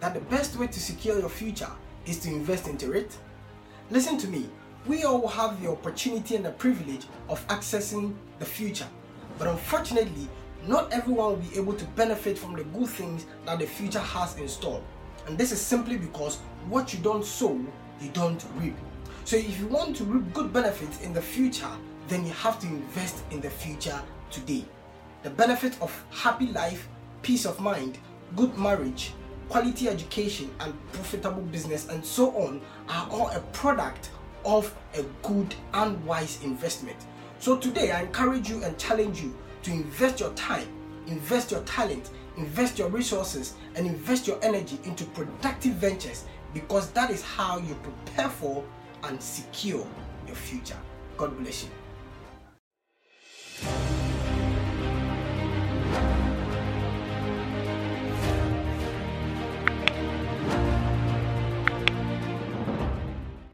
that the best way to secure your future is to invest into it? Listen to me. We all have the opportunity and the privilege of accessing the future. But unfortunately, not everyone will be able to benefit from the good things that the future has in store. And this is simply because what you don't sow, you don't reap. So if you want to reap good benefits in the future, then you have to invest in the future today. The benefit of happy life, peace of mind, good marriage, quality education, and profitable business, and so on, are all a product of a good and wise investment. So today, I encourage you and challenge you to invest your time, invest your talent, invest your resources, and invest your energy into productive ventures because that is how you prepare for and secure your future. God bless you.